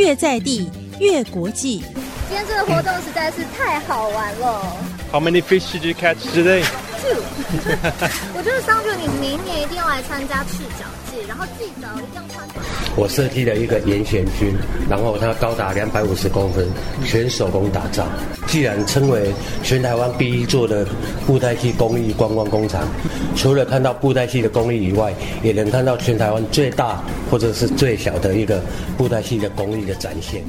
越在地越国际。今天这个活动实在是太好玩了。How many fish did you catch today? Two。我觉得商主，你明年一定要来参加赤脚季，然后记得一定要穿。我设计了一个严选军，然后它高达两百五十公分，全手工打造。既然称为全台湾第一座的布袋戏工艺观光工厂，除了看到布袋戏的工艺以外，也能看到全台湾最大或者是最小的一个布袋戏的工艺的展现。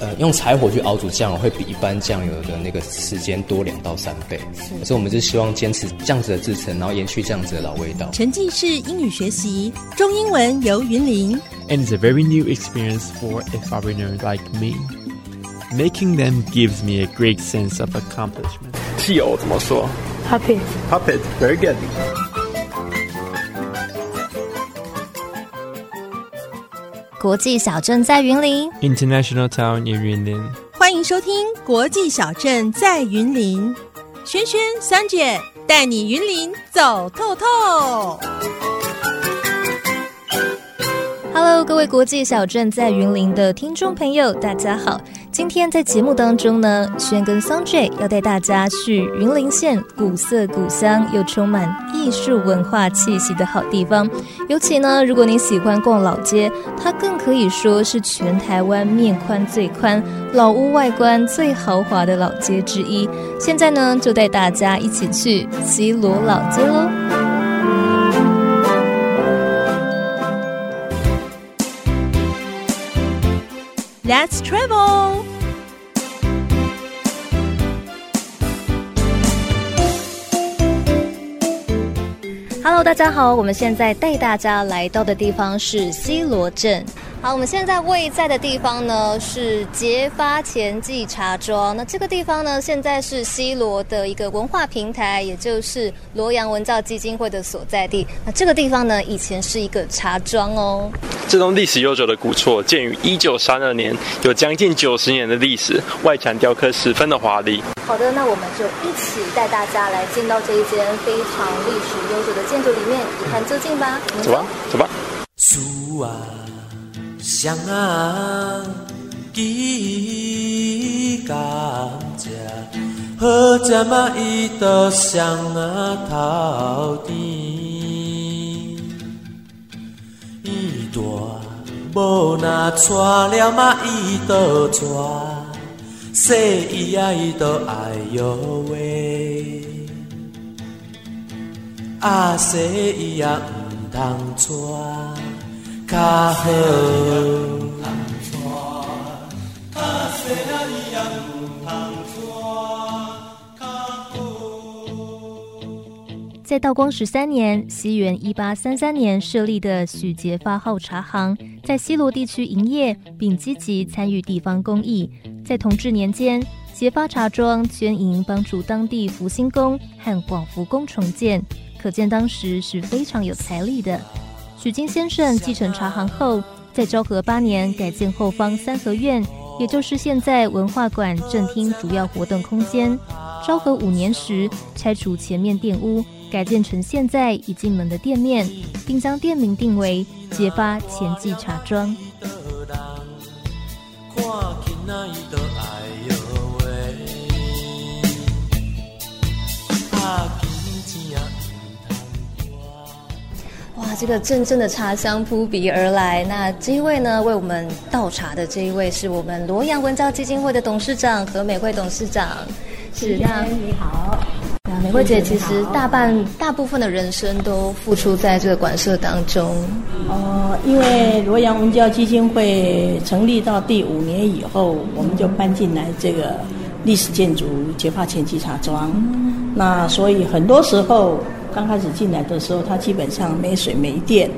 呃，用柴火去熬煮酱油会比一般酱油的那个时间多两到三倍，所以我们就希望坚持这样子的制成，然后延续这样子的老味道。沉浸式英语学习，中英文由云林。And it's a very new experience for a foreigner like me. Making them gives me a great sense of accomplishment. 汽油怎么说 Puppet. Puppet. Very good. 国际小镇在云林， International Town in Yunlin. 欢迎收听《国际小镇在云林》，轩轩、三姐带你云林走透透。 Hello，各位国际小镇在云林的听众朋友，大家好。今天在节目当中呢，轩跟桑 J 要带大家去云林县古色古香又充满艺术文化气息的好地方。尤其呢，如果你喜欢逛老街，它更可以说是全台湾面宽最宽、老屋外观最豪华的老街之一。现在呢，就带大家一起去西罗老街喽。Let's travel。Hello，大家好，我们现在带大家来到的地方是西罗镇。好，我们现在位在的地方呢是结发前记茶庄。那这个地方呢，现在是西罗的一个文化平台，也就是罗阳文教基金会的所在地。那这个地方呢，以前是一个茶庄哦。这栋历史悠久的古厝建于一九三二年，有将近九十年的历史，外墙雕刻十分的华丽。好的，那我们就一起带大家来进到这一间非常历史悠久的建筑里面，一探究竟吧。我们走吧，走吧。树啊，香啊，记感谢，好食嘛伊都香啊头甜。伊大无若娶了嘛伊都娶，细伊啊伊都哎哟喂。啊，细伊啊毋通娶，较好。在道光十三年（西元一八三三年）设立的许杰发号茶行，在西罗地区营业，并积极参与地方公益。在同治年间，杰发茶庄捐银帮助当地福兴宫和广福宫重建，可见当时是非常有财力的。许金先生继承茶行后，在昭和八年改建后方三合院，也就是现在文化馆正厅主要活动空间。昭和五年时，拆除前面店屋，改建成现在一进门的店面，并将店名定为揭发前记茶庄。这个阵阵的茶香扑鼻而来。那这一位呢，为我们倒茶的这一位是我们罗阳文教基金会的董事长何美惠董事长。是那你好，那美惠姐其实大半大部分的人生都付出在这个馆舍当中。哦，因为罗阳文教基金会成立到第五年以后，我们就搬进来这个历史建筑解放前记茶庄。那所以很多时候刚开始进来的时候，它基本上没水没电，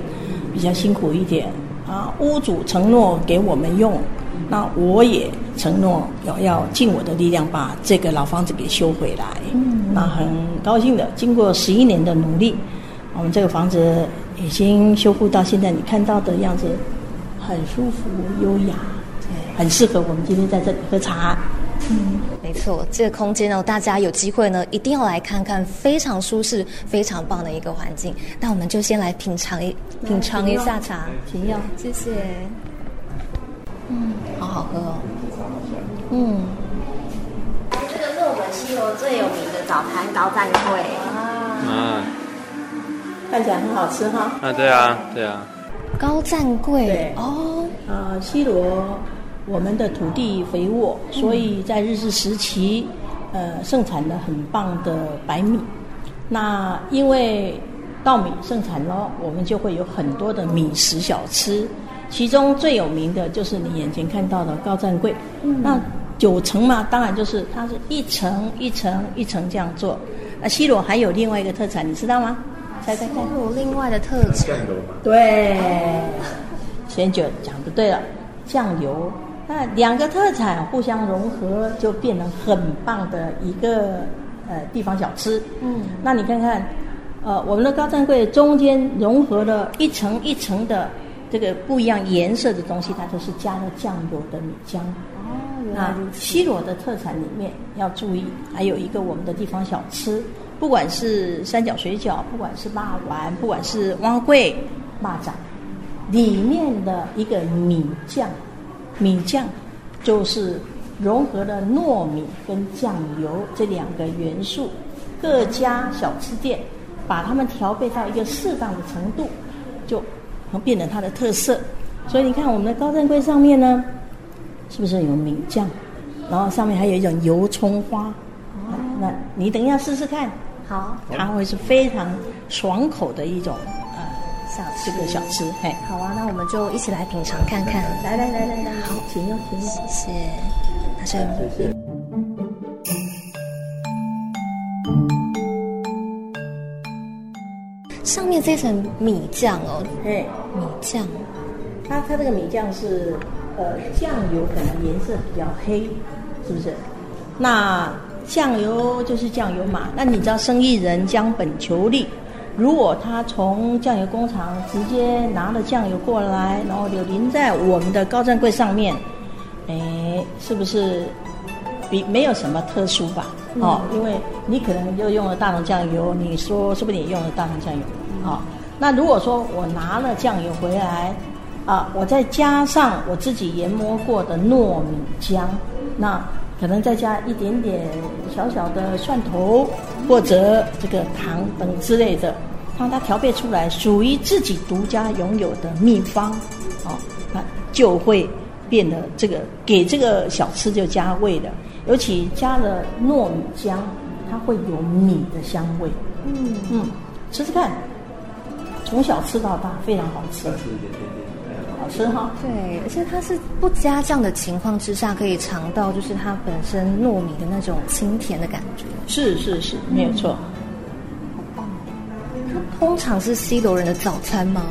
比较辛苦一点啊。屋主承诺给我们用，那我也承诺要要尽我的力量把这个老房子给修回来。那很高兴的，经过十一年的努力，我们这个房子已经修复到现在你看到的样子，很舒服、优雅，很适合我们今天在这里喝茶。没错，这个空间呢，大家有机会呢，一定要来看看，非常舒适、非常棒的一个环境。那我们就先来品尝一品尝一下茶，品用。谢谢。嗯，好好喝哦。嗯，这个是我们西罗最有名的早餐高赞桂啊，看起来很好吃哈。啊，对啊，对啊。高赞贵对哦，呃，西罗我们的土地肥沃，所以在日治时期，呃，盛产了很棒的白米。那因为稻米盛产了，我们就会有很多的米食小吃，其中最有名的就是你眼前看到的高赞桂。那九层嘛，当然就是它是一层一层一层这样做。那西罗还有另外一个特产，你知道吗？猜猜看。有另外的特产。对，先就讲不对了，酱油。那两个特产互相融合，就变成很棒的一个呃地方小吃。嗯，那你看看，呃，我们的高赞贵中间融合了一层一层的这个不一样颜色的东西，它都是加了酱油的米浆。哦，原来那。西罗的特产里面要注意，还有一个我们的地方小吃，不管是三角水饺，不管是辣丸，不管是蛙桂、蚂蚱，里面的一个米酱，米酱就是融合了糯米跟酱油这两个元素，各家小吃店把它们调配到一个适当的程度，就变成它的特色。所以你看我们的高赞桂上面呢，是不是有米酱？然后上面还有一种油葱花。那你等一下试试看，好，它会是非常爽口的一种呃小吃这个小吃。嘿，好啊，那我们就一起来品尝看看。来来来来来，好，请用，请用。谢谢，那是谢谢。上面这层米酱哦，哎，米酱，它它这个米酱是呃酱油可能颜色比较黑，是不是？那酱油就是酱油嘛。那你知道生意人将本求利，如果他从酱油工厂直接拿了酱油过来，然后就淋在我们的高站柜上面，哎，是不是比没有什么特殊吧？哦，因为你可能又用了大桶酱油，你说是不是也用了大桶酱油，好、那如果说我拿了酱油回来，啊，我再加上我自己研磨过的糯米浆，那可能再加一点点小小的蒜头或者这个糖等之类的，让它调配出来属于自己独家拥有的秘方，哦，那就会变得这个给这个小吃就加味了，尤其加了糯米浆，它会有米的香味。嗯，嗯，吃吃看，从小吃到大，非常好吃，好吃哈。对，而且它是不加酱的情况之下，可以尝到就是它本身糯米的那种清甜的感觉。是是是，没有错。通常是西罗人的早餐吗？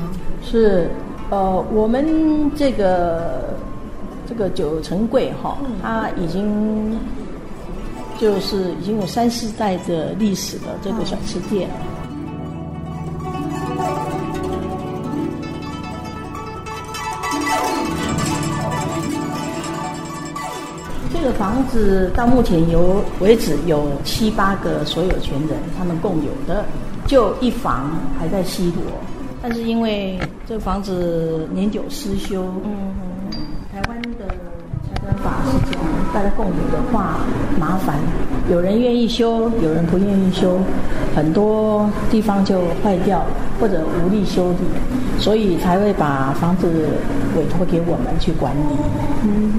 是，呃，我们这个这个九层柜哈，它已经就是已经有三四代的历史的，这个小吃店。这个房子到目前有为止有七八个所有权人，他们共有的，就一房还在西罗，但是因为这个房子年久失修，嗯，台湾的财产法是讲大家共有的话麻烦，有人愿意修，有人不愿意修，很多地方就坏掉或者无力修理，所以才会把房子委托给我们去管理。嗯，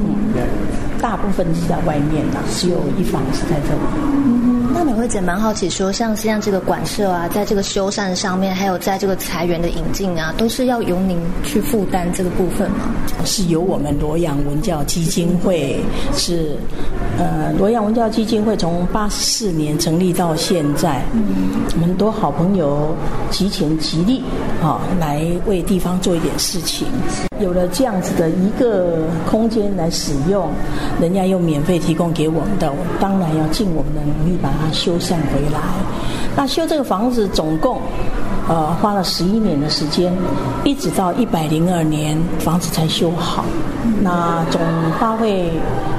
大部分是在外面的，只有一房是在这里。嗯，那美惠姐蛮好奇说，像现在这个管舍啊，在这个修缮上面，还有在这个裁员的引进啊，都是要由您去负担这个部分吗？是由我们罗阳文教基金会是，呃，罗阳文教基金会从八四年成立到现在，很多好朋友集钱集力，啊、来为地方做一点事情。有了这样子的一个空间来使用，人家又免费提供给我们的，当然要尽我们的能力把它修缮回来。那修这个房子总共。呃，花了十一年的时间，一直到一百零二年房子才修好。那总花费，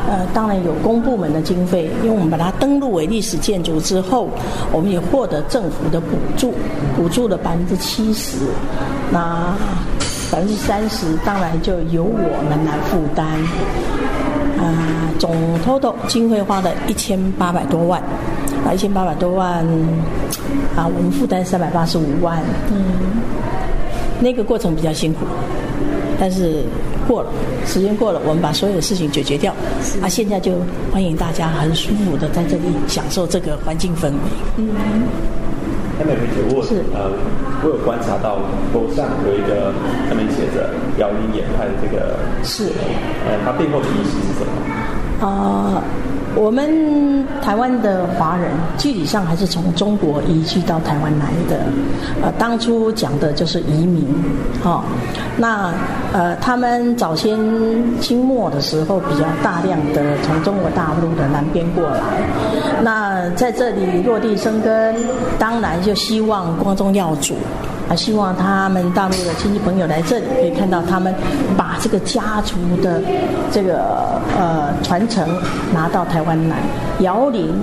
呃，当然有公部门的经费，因为我们把它登录为历史建筑之后，我们也获得政府的补助，补助了百分之七十。那百分之三十当然就由我们来负担。啊，总 total 经费花了一千八百多万，啊，一千八百多万，啊，我们负担三百八十五万。嗯，那个过程比较辛苦，但是过了，时间过了，我们把所有的事情解决掉。啊，现在就欢迎大家很舒服的在这里享受这个环境氛围。嗯。那美美姐，我呃，我有观察到楼上有一个上面写着“辽宁演派”的这个，是，呃，它背后的意思是什么？啊。我们台湾的华人，具体上还是从中国移居到台湾来的。呃，当初讲的就是移民，哈。那呃，他们早先清末的时候，比较大量的从中国大陆的南边过来。那在这里落地生根，当然就希望光宗耀祖。啊，希望他们大陆的亲戚朋友来这里，可以看到他们把这个家族的这个呃传承拿到台湾来。姚林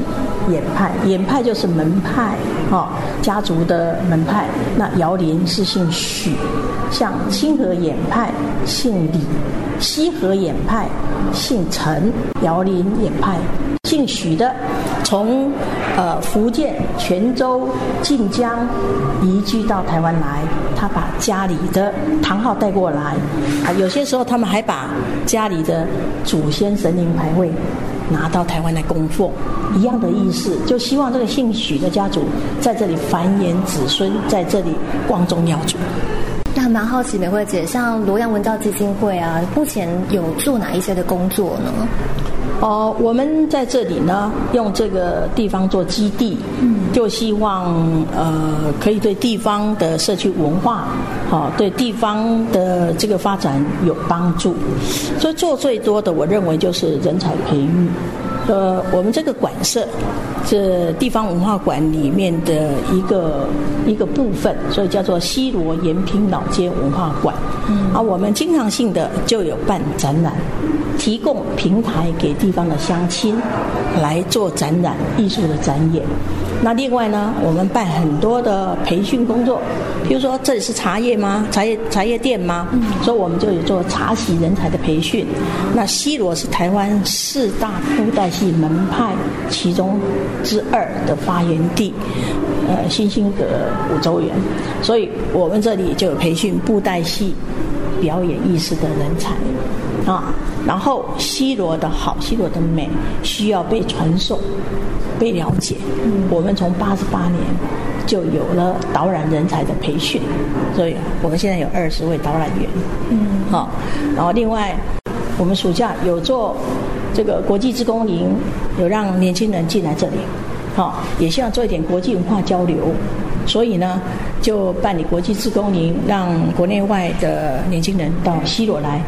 演派，演派就是门派，哈，家族的门派。那姚林是姓许，像清河演派姓李，西河演派姓陈，姚林演派姓许的。从呃福建泉州晋江移居到台湾来，他把家里的唐号带过来啊。有些时候他们还把家里的祖先神灵牌位拿到台湾来供奉，一样的意思，就希望这个姓许的家族在这里繁衍子孙，在这里光宗耀祖。那蛮好奇美惠姐，像罗阳文教基金会啊，目前有做哪一些的工作呢？哦，我们在这里呢，用这个地方做基地，就希望呃，可以对地方的社区文化，好，对地方的这个发展有帮助。所以做最多的，我认为就是人才培育。呃，我们这个馆舍是地方文化馆里面的一个一个部分，所以叫做西罗延平老街文化馆。嗯啊，我们经常性的就有办展览，提供平台给地方的乡亲来做展览、艺术的展演。那另外呢，我们办很多的培训工作，比如说这里是茶叶吗？茶叶茶叶店吗？所以我们就有做茶席人才的培训。那西罗是台湾四大布袋戏门派其中之二的发源地，呃，新兴阁五洲园，所以我们这里就有培训布袋戏表演艺术的人才啊。然后西罗的好，西罗的美需要被传授。被了解，我们从八十八年就有了导览人才的培训，所以我们现在有二十位导览员。嗯，好，然后另外我们暑假有做这个国际职工营，有让年轻人进来这里，好，也希望做一点国际文化交流，所以呢就办理国际自工营，让国内外的年轻人到西罗来。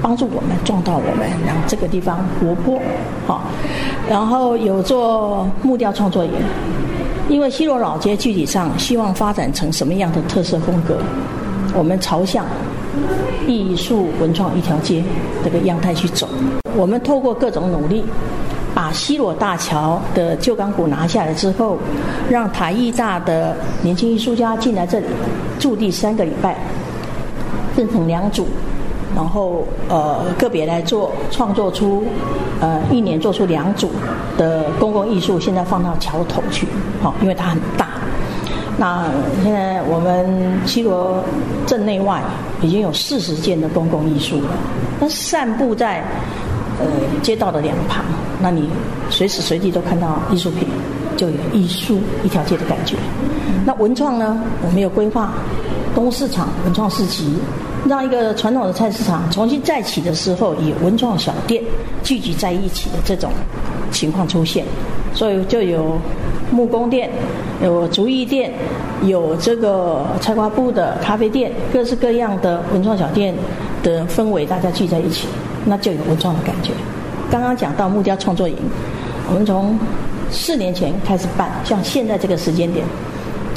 帮助我们撞到我们，让这个地方活泼，好。然后有做木雕创作营，因为西罗老街具体上希望发展成什么样的特色风格，我们朝向艺术文创一条街这个样态去走。我们透过各种努力，把西罗大桥的旧钢骨拿下来之后，让台艺大的年轻艺术家进来这里驻地三个礼拜，分成两组。然后呃个别来做创作出呃一年做出两组的公共艺术，现在放到桥头去，好，因为它很大。那现在我们西罗镇内外已经有四十件的公共艺术了，那散布在呃街道的两旁，那你随时随地都看到艺术品，就有艺术一条街的感觉。那文创呢，我们有规划东市场文创市集。让一个传统的菜市场重新再起的时候，以文创小店聚集在一起的这种情况出现，所以就有木工店、有竹艺店、有这个菜瓜布的咖啡店，各式各样的文创小店的氛围，大家聚在一起，那就有文创的感觉。刚刚讲到木雕创作营，我们从四年前开始办，像现在这个时间点。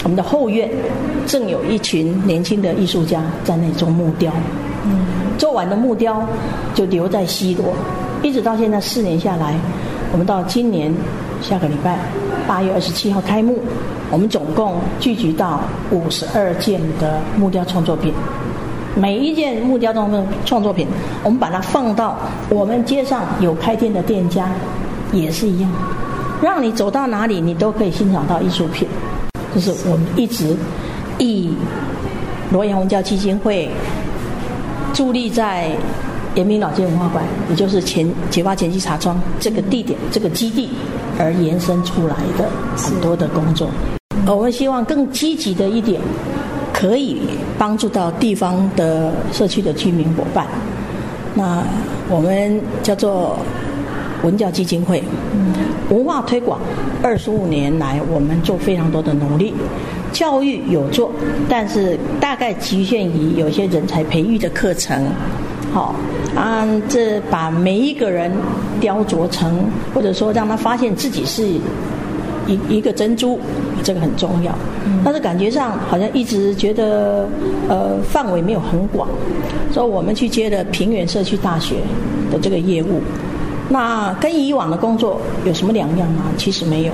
我们的后院正有一群年轻的艺术家在那做木雕，嗯做完的木雕就留在西罗，一直到现在四年下来，我们到今年下个礼拜八月二十七号开幕，我们总共聚集到五十二件的木雕创作品，每一件木雕创作创作品，我们把它放到我们街上有开店的店家，也是一样，让你走到哪里，你都可以欣赏到艺术品。就是我们一直以罗阳文教基金会伫立在延平老街文化馆，也就是前解放前夕茶庄这个地点、这个基地而延伸出来的很多的工作。我们希望更积极的一点。可以帮助到地方的社区的居民伙伴。那我们叫做文教基金会，文化推广二十五年来，我们做非常多的努力。教育有做，但是大概局限于有些人才培育的课程。好，啊，这把每一个人雕琢成，或者说让他发现自己是。一一个珍珠，这个很重要，但是感觉上好像一直觉得呃范围没有很广，所以我们去接了平原社区大学的这个业务，那跟以往的工作有什么两样吗？其实没有，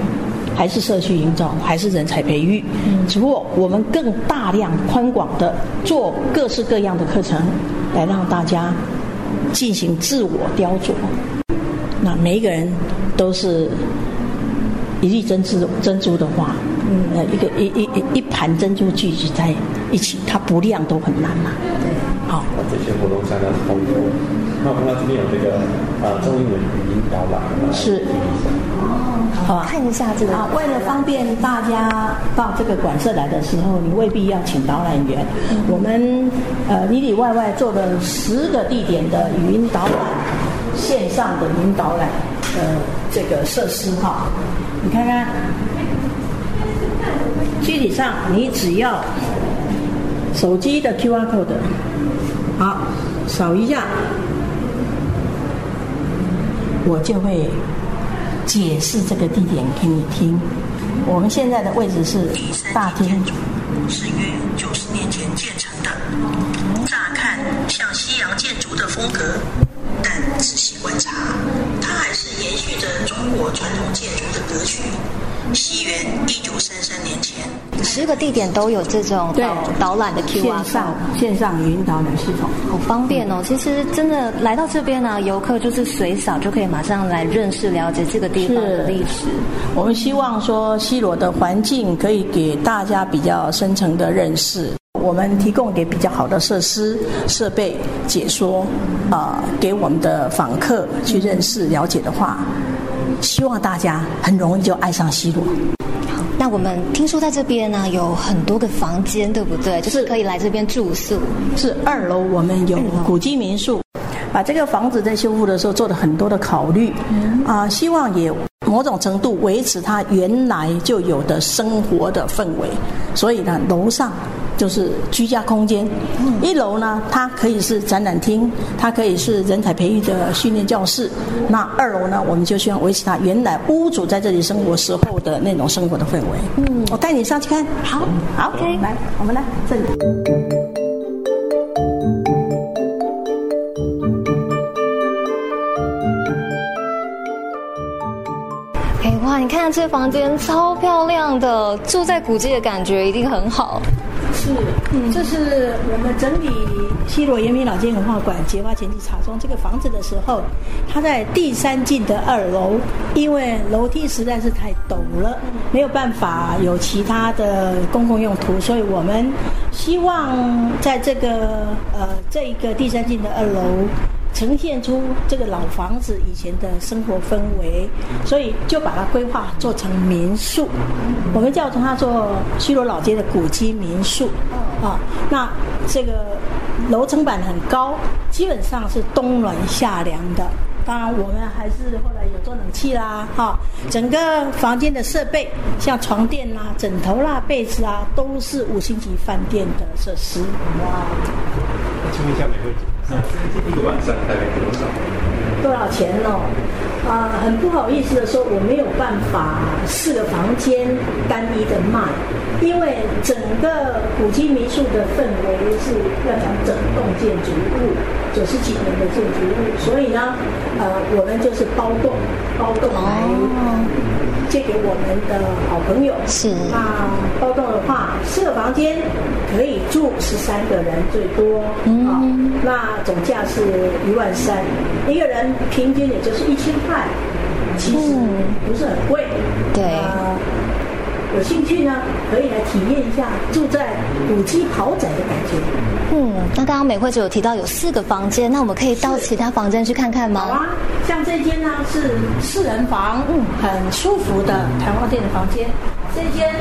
还是社区营造，还是人才培育，只不过我们更大量宽广的做各式各样的课程，来让大家进行自我雕琢，那每一个人都是。一粒珍珠珍珠的话，呃，一个一一一一盘珍珠聚集在一起，它不亮都很难嘛。对，好。这些活动相当丰富。那我看到这边有这个呃中英文语音导览。是。好吧，看一下这个。啊，为了方便大家到这个馆舍来的时候，你未必要请导览员。我们呃里里外外做了十个地点的语音导览，线上的语音导览呃这个设施哈。你看看，具体上你只要手机的 QR code，好，扫一下，我就会解释这个地点给你听。我们现在的位置是大厅，是约九十年前建成的，乍看像西洋建筑的风格，但仔细观察，它还是延续着中国传统建筑的格局。西元一九三三年前，十个地点都有这种导导览的 Q R 线上线上语音导览系统，好方便哦。其实真的来到这边呢，游客就是随扫就可以马上来认识了解这个地方的历史。我们希望说西罗的环境可以给大家比较深层的认识。我们提供给比较好的设施设备解说，啊，给我们的访客去认识了解的话。希望大家很容易就爱上西罗。好，那我们听说在这边呢有很多个房间，对不对？就是可以来这边住宿。是二楼，我们有古迹民宿，把这个房子在修复的时候做了很多的考虑，啊，希望也某种程度维持它原来就有的生活的氛围。所以呢，楼上。就是居家空间，一楼呢，它可以是展览厅，它可以是人才培育的训练教室。那二楼呢，我们就希望维持它原来屋主在这里生活时候的那种生活的氛围。嗯，我带你上去看。好，好，OK，来，我们来这里。哎，哇，你看这房间超漂亮的，住在古迹的感觉一定很好。是，嗯这是我们整理西罗延平老街文化馆结发前期茶庄这个房子的时候，它在第三进的二楼，因为楼梯实在是太陡了，没有办法有其他的公共用途，所以我们希望在这个呃这一个第三进的二楼。呈现出这个老房子以前的生活氛围，所以就把它规划做成民宿。我们叫它做西罗老街的古迹民宿。啊，那这个楼层板很高，基本上是冬暖夏凉的。当然，我们还是后来有做冷气啦，哈。整个房间的设备，像床垫啦、枕头啦、被子啊，都是五星级饭店的设施。哇！请问一下每位？一个晚上大概多少？多少钱哦？啊，很不好意思的说，我没有办法四个房间单一的卖，因为整个古迹民宿的氛围是要讲整栋建筑物。九十几年的建筑物，所以呢，呃，我们就是包栋包栋来借给我们的好朋友。是那包栋的话，四个房间可以住十三个人最多。嗯，好，那总价是一万三，一个人平均也就是一千块，其实不是很贵。对。呃有兴趣呢，可以来体验一下住在古迹豪宅的感觉。嗯，那刚刚美惠姐有提到有四个房间，那我们可以到其他房间去看看吗？好啊，像这间呢是四人房，嗯，很舒服的台湾店的房间。这间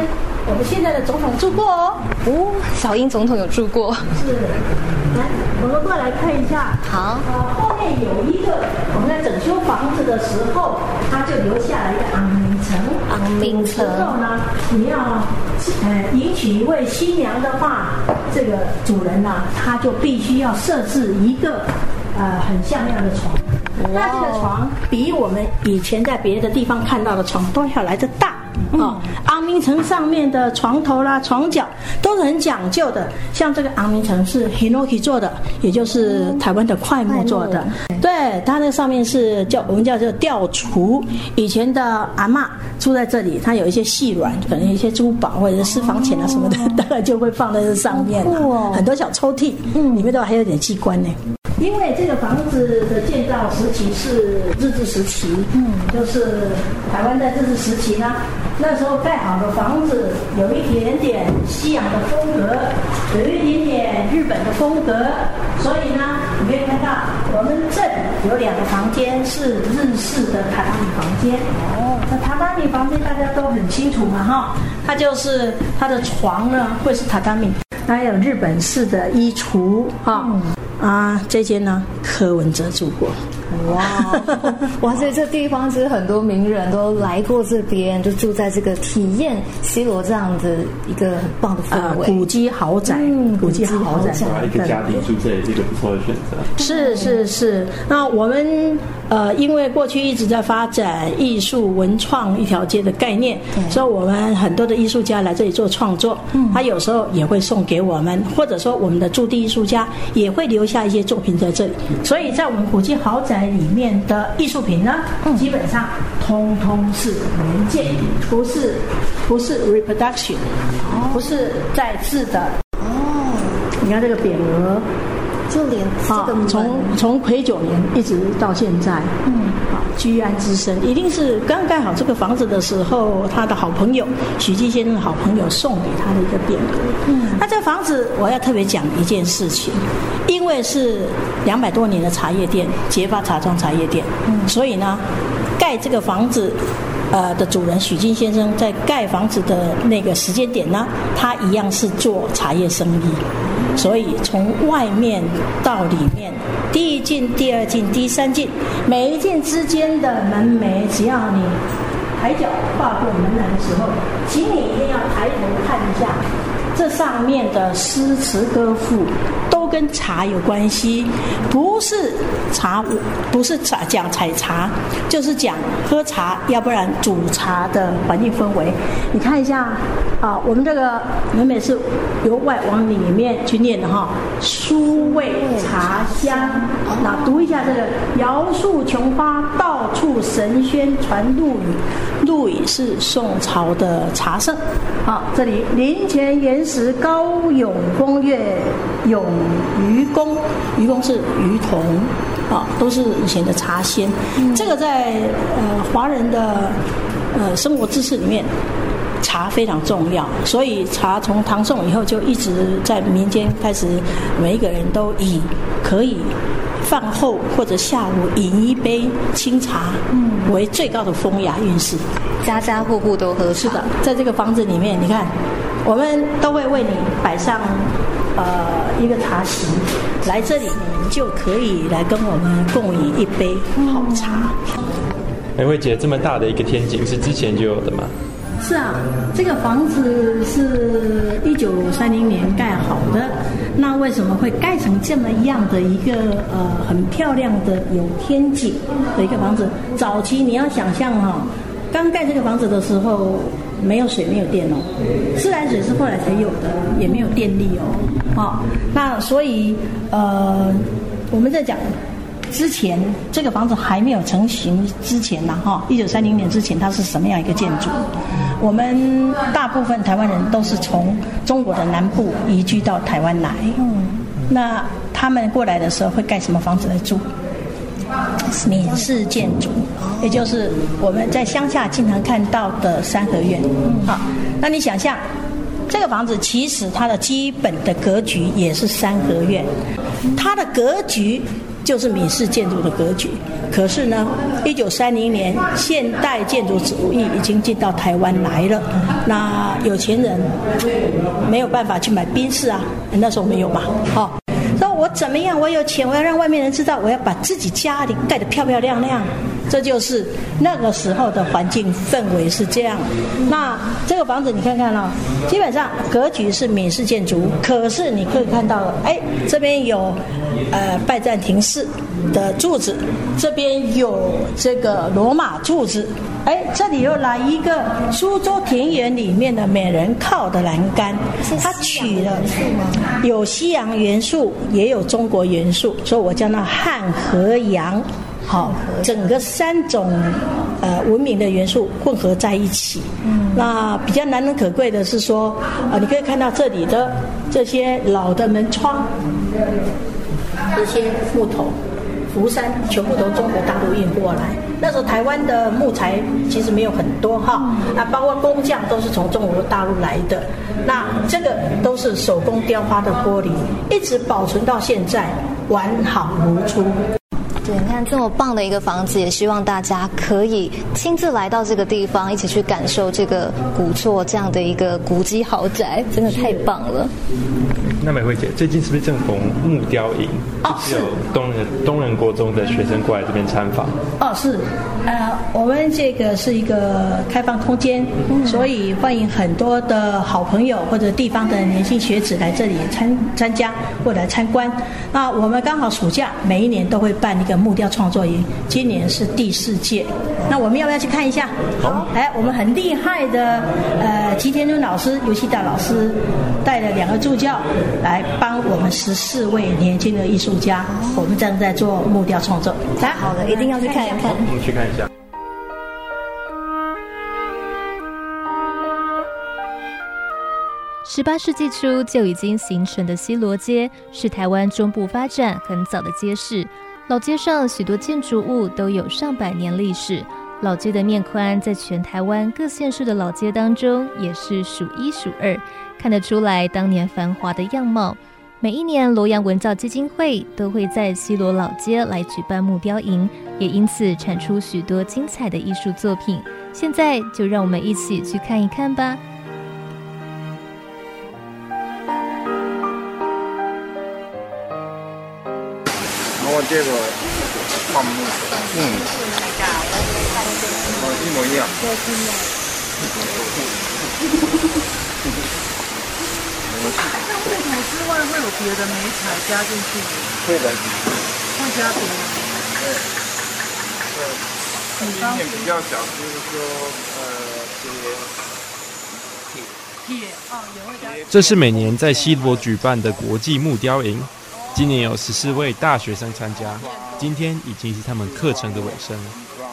我们现在的总统住过哦。哦，小英总统有住过。是，来，我们过来看一下。好。呃，后面有一个我们在整修房子的时候，他就留下了一个昂明城。昂明城。之后呢，你要呃迎娶一位新娘的话，这个主人呢，他就必须要设置一个呃很像样的床。那这个床比我们以前在别的地方看到的床都要来的大。哦，昂明城上面的床头啦、床脚都是很讲究的。像这个昂明城是 Hinoki 做的，也就是台湾的快木做的。对，它那上面是叫我们叫做吊橱。以前的阿嬷住在这里，她有一些细软，可能一些珠宝或者是私房钱啊什么的，大概就会放在这上面了。很多小抽屉，嗯，里面都还有点机关呢。因为这个房子的时期是日治时期，嗯，就是台湾在日治时期呢，那时候盖好的房子有一点点西洋的风格，有一点点日本的风格，所以呢，你可以看到我们这里有两个房间是日式的榻榻米房间。哦，那榻榻米房间大家都很清楚嘛，哈，它就是它的床呢会是榻榻米，还有日本式的衣橱，哈。啊，这间呢，柯文哲住过。哇，哇！所以这地方其实很多名人都来过这边，就住在这个体验西罗这样的一个很棒的氛围。古迹豪宅，嗯，古迹豪宅，一个家庭住这也是一个不错的选择。是是是，那我们呃，因为过去一直在发展艺术文创一条街的概念，所以我们很多的艺术家来这里做创作，嗯，他有时候也会送给我们，或者说我们的驻地艺术家也会留下一些作品在这里。所以在我们古迹豪宅。里面的艺术品呢，基本上通通是原件，不是不是 reproduction，哦。不是再制的。哦，你看这个匾额，就连这个从从癸九年一直到现在，嗯，好居安之身，一定是刚盖好这个房子的时候，他的好朋友许继先生的好朋友送给他的一个匾额。嗯，那这房子我要特别讲一件事情。因为是两百多年的茶叶店，结发茶庄茶叶店，嗯，所以呢，盖这个房子，呃的主人许金先生在盖房子的那个时间点呢，他一样是做茶叶生意，所以从外面到里面，第一进、第二进、第三进，每一进之间的门楣，只要你抬脚跨过门栏的时候，请你一定要抬头看一下，这上面的诗词歌赋。跟茶有关系，不是茶，不是茶讲采茶，就是讲喝茶，要不然煮茶的环境氛围。你看一下啊，我们这个美美是由外往里面去念的哈，书味茶香。那读一下这个瑶树琼花，到处神仙传露雨，陆羽是宋朝的茶圣。好，这里林泉岩石高咏风月咏。愚公，愚公是鱼童，啊，都是以前的茶仙。这个在呃华人的呃生活知识里面，茶非常重要。所以茶从唐宋以后就一直在民间开始，每一个人都以可以饭后或者下午饮一杯清茶，嗯，为最高的风雅韵事。家家户户都喝。是的，在这个房子里面，你看，我们都会为你摆上。呃，一个茶席，来这里你就可以来跟我们共饮一杯好茶。美惠姐，这么大的一个天井是之前就有的吗？是啊，这个房子是一九三零年盖好的。那为什么会盖成这么样的一个呃很漂亮的有天井的一个房子？早期你要想象哈，刚盖这个房子的时候。没有水，没有电哦。自来水是后来才有的，也没有电力哦。好，那所以呃，我们在讲之前这个房子还没有成型之前呢，哈，一九三零年之前它是什么样一个建筑？我们大部分台湾人都是从中国的南部移居到台湾来，嗯，那他们过来的时候会盖什么房子来住？闽式建筑，也就是我们在乡下经常看到的三合院。好，那你想象，这个房子其实它的基本的格局也是三合院，它的格局就是闽式建筑的格局。可是呢，一九三零年现代建筑主义已经进到台湾来了，那有钱人没有办法去买宾士啊，那时候没有嘛，好。我怎么样？我有钱，我要让外面人知道，我要把自己家里盖得漂漂亮亮。这就是那个时候的环境氛围是这样。那这个房子你看看哦，基本上格局是闽式建筑，可是你可以看到，哎，这边有呃拜占庭式的柱子，这边有这个罗马柱子。哎，这里又来一个苏州田园里面的美人靠的栏杆，它取了有西洋元素，也有中国元素，所以我叫它汉和洋，好，整个三种呃文明的元素混合在一起。那比较难能可贵的是说，啊，你可以看到这里的这些老的门窗，这些木头。福山全部从中国大陆运过来，那时候台湾的木材其实没有很多哈，那包括工匠都是从中国大陆来的，那这个都是手工雕花的玻璃，一直保存到现在完好如初。对，你看这么棒的一个房子，也希望大家可以亲自来到这个地方，一起去感受这个古厝这样的一个古迹豪宅，真的太棒了。那美惠姐，最近是不是正逢木雕营？哦，是。有东人东人国中的学生过来这边参访。哦，是。呃，我们这个是一个开放空间，所以欢迎很多的好朋友或者地方的年轻学子来这里参参加或来参观。那我们刚好暑假每一年都会办一个木雕创作营，今年是第四届。那我们要不要去看一下？好。哎，我们很厉害的呃，吉田敦老师、尤其大老师带了两个助教。来帮我们十四位年轻的艺术家，我们正在做木雕创作。来，好的，一定要去看一看。我们去看一下。十八世纪初就已经形成的西罗街，是台湾中部发展很早的街市。老街上许多建筑物都有上百年历史。老街的面宽，在全台湾各县市的老街当中也是数一数二，看得出来当年繁华的样貌。每一年，罗阳文教基金会都会在西罗老街来举办木雕营，也因此产出许多精彩的艺术作品。现在就让我们一起去看一看吧。这个放木，嗯。一模一样。那木头之外会有别的美彩加进去吗？会的。会加别的。对。对。今年比较小，就是说，呃，这些铁。铁哦，也会加。这是每年在西罗举办的国际木雕营，今年有十四位大学生参加，今天已经是他们课程的尾声。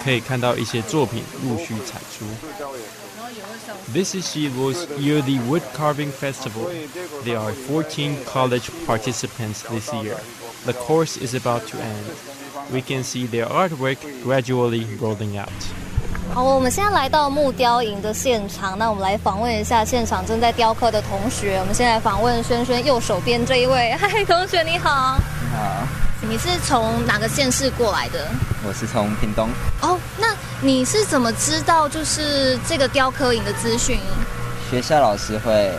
可以看到一些作品陆续产出。This is Shilo's yearly wood carving festival. There are 14 college participants this year. The course is about to end. We can see their artwork gradually rolling out. 好，我们现在来到木雕营的现场，那我们来访问一下现场正在雕刻的同学。我们先来访问轩轩右手边这一位，嗨，同学你好。你好。你是从哪个县市过来的？我是从屏东。哦，那你是怎么知道就是这个雕刻营的资讯？学校老师会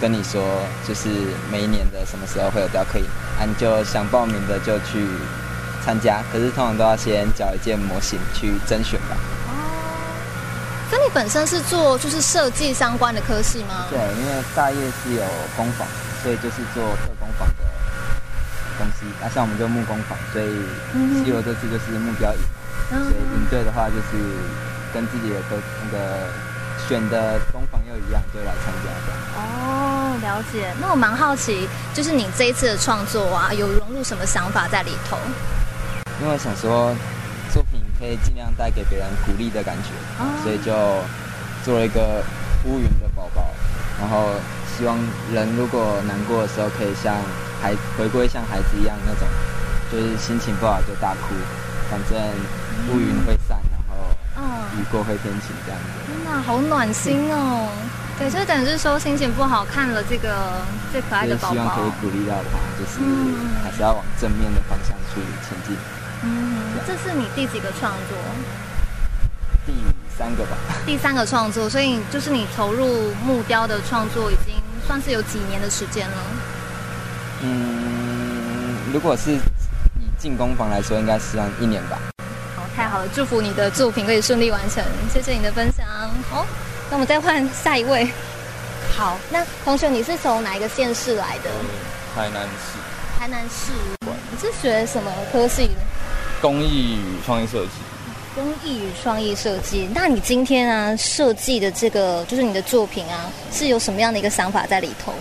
跟你说，就是每一年的什么时候会有雕刻营，啊，你就想报名的就去参加。可是通常都要先找一件模型去甄选吧。本身是做就是设计相关的科系吗？对，因为大业是有工坊，所以就是做特工坊的。东西，那像我们就木工坊，所以西罗这次就是目标营，所以营队的话就是跟自己的都那个选的工坊又一样，就来参加哦，了解。那我蛮好奇，就是你这一次的创作啊，有融入入什么想法在里头？因为想说可以尽量带给别人鼓励的感觉，所以就做了一个乌云的宝宝，然后希望人如果难过的时候可以像孩回归像孩子一样那种，就是心情不好就大哭，反正乌云会散，然后雨过会天晴这样子。天哪，好暖心哦！对，就等于是说心情不好看了这个最可爱的宝宝，希望可以鼓励到他，就是还是要往正面的方向去前进。嗯，这是你第几个创作？第三个吧。第三个创作，所以就是你投入木雕的创作已经算是有几年的时间了。嗯，如果是以进攻房来说，应该是算一年吧。好，太好了，祝福你的作品可以顺利完成，谢谢你的分享。好。那我们再换下一位。好，那同学，你是从哪一个县市来的？台南市。台南市。你是学什么科系的？工艺与创意设计。工艺与创意设计。那你今天啊设计的这个，就是你的作品啊，是有什么样的一个想法在里头？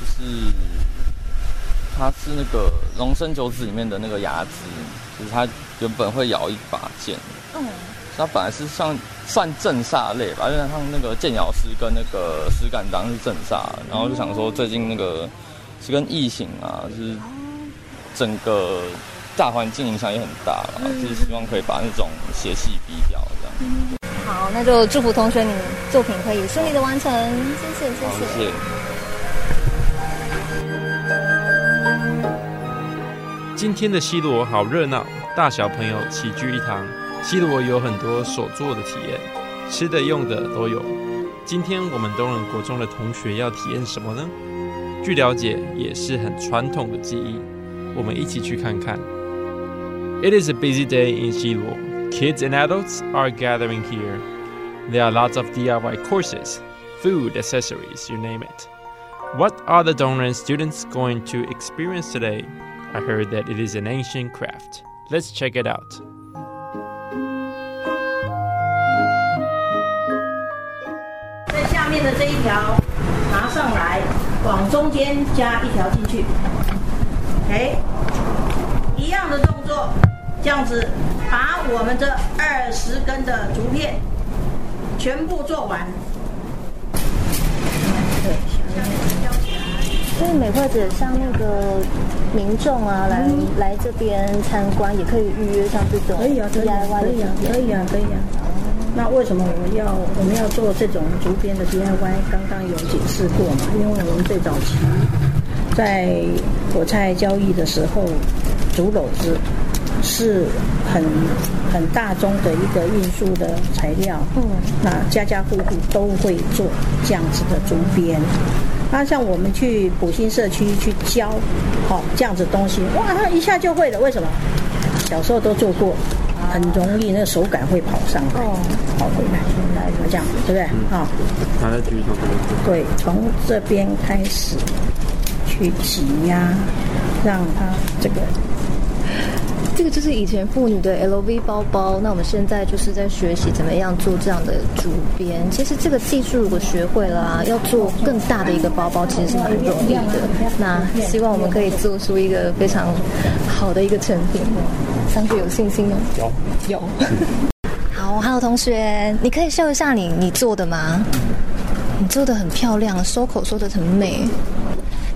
就是它是那个龙生九子里面的那个牙齿，就是它原本会咬一把剑。嗯。它本来是像算正煞类吧，因为像那个剑咬师跟那个石敢当是正煞，然后就想说最近那个是跟异形啊，就是整个大环境影响也很大嘛，就是希望可以把那种邪气逼掉这样。好，那就祝福同学你作品可以顺利的完成，谢谢谢谢。今天的西罗好热闹，大小朋友齐聚一堂。西罗有很多手做的体验，吃的用的都有。今天我们东仁国中的同学要体验什么呢？据了解，也是很传统的技艺。我们一起去看看。It is a busy day in Jilu. Kids and adults are gathering here. There are lots of DIY courses, food, accessories, you name it. What are the Dongren students going to experience today? I heard that it is an ancient craft. Let's check it out. Okay. 一样的动作，这样子把我们这二十根的竹片全部做完。对，所以美惠子像那个民众啊，来来这边参观，也可以预约像这种 DIY 可以啊，可以啊，可以啊。那为什么我们要我们要做这种竹编的 DIY？刚刚有解释过嘛？因为我们最早期在果菜交易的时候，竹篓子是很很大宗的一个运输的材料。嗯。那家家户户都会做这样子的竹编。那像我们去普兴社区去教，好这样子东西，哇，他一下就会了。为什么？小时候都做过。很容易，那个手感会跑上来，哦跑回来，来这样，对不对？啊，拿来举手对，从这边开始去挤压，让它这个。这个就是以前妇女的 LV 包包，那我们现在就是在学习怎么样做这样的主编。其实这个技术如果学会了，啊要做更大的一个包包，其实是蛮容易的。那希望我们可以做出一个非常好的一个成品。上去有信心吗？有，有。好，Hello，同学，你可以秀一下你你做的吗？你做的很漂亮，收口收的很美。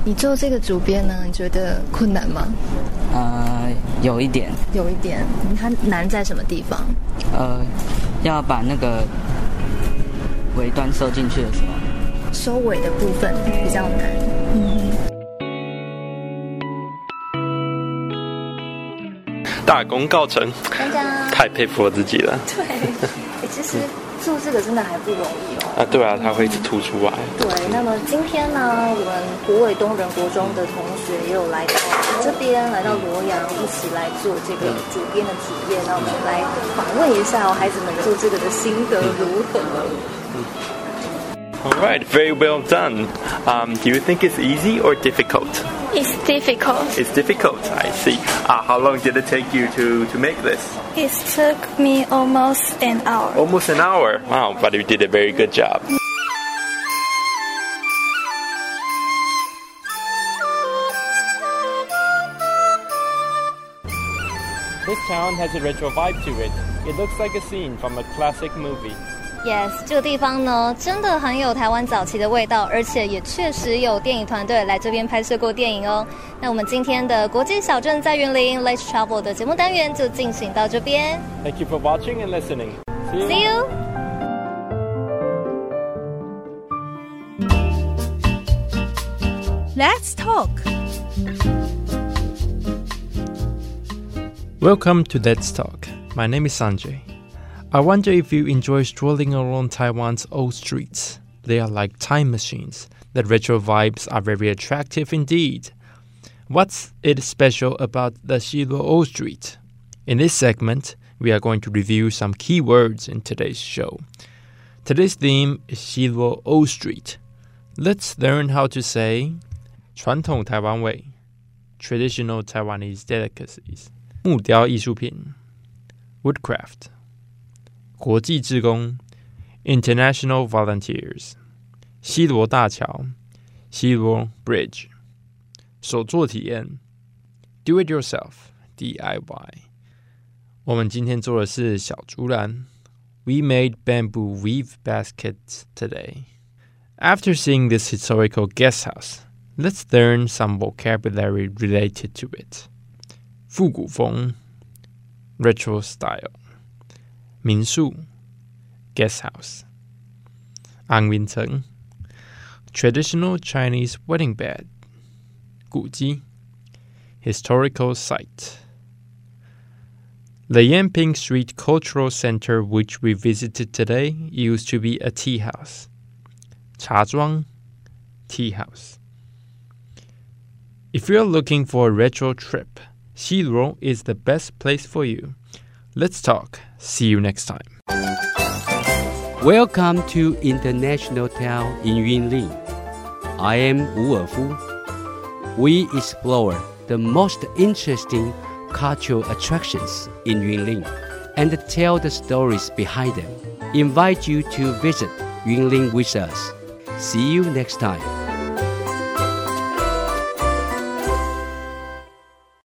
你做这个主编呢？你觉得困难吗？呃，有一点，有一点。它难在什么地方？呃，要把那个尾端收进去的时候，收尾的部分比较难。嗯。大功告成，太佩服我自己了。对，其实。做这个真的还不容易哦。啊，对啊，它会一直凸出来。对，那么今天呢，我们湖尾东人国中的同学也有来到这边，来到罗阳，一起来做这个主编的体验。那我们来访问一下哦，孩子们做这个的心得如何？All right, very well done. Um, do you think it's easy or difficult? It's difficult. It's difficult. I see. Uh, how long did it take you to, to make this? It took me almost an hour. Almost an hour. Wow, but you did a very good job. This town has a retro vibe to it. It looks like a scene from a classic movie. Yes，这个地方呢，真的很有台湾早期的味道，而且也确实有电影团队来这边拍摄过电影哦。那我们今天的国际小镇在云林 Let's Travel 的节目单元就进行到这边。 Thank you for watching and listening. See you. Let's talk. Welcome to Let's Talk. My name is Sanjay. I wonder if you enjoy strolling around Taiwan's old streets. They are like time machines. The retro vibes are very attractive indeed. What's it special about the Shiluo Old Street? In this segment, we are going to review some key words in today's show. Today's theme is Shiluo Old Street. Let's learn how to say 传统台湾味 traditional Taiwanese delicacies 木雕艺术品 woodcraft 国际志工 international volunteers 西罗大桥西罗 bridge 手作体验 do it yourself DIY 我们今天做的是小竹篮 we made bamboo weave baskets today after seeing this historical guest house Let's learn some vocabulary related to it. 复古风 retro style 民宿 guest house 安云城 traditional Chinese wedding bed 古迹 historical site The Yanping Street Cultural Center, which we visited today, used to be a tea house. 茶庄 tea house. If you're looking for a retro trip, Xiro is the best place for you. Let's talk. See you next time. Welcome to International Town in Yunlin. I am Wu Erfu. We explore the most interesting cultural attractions in Yunlin and tell the stories behind them. Invite you to visit Yunlin with us. See you next time.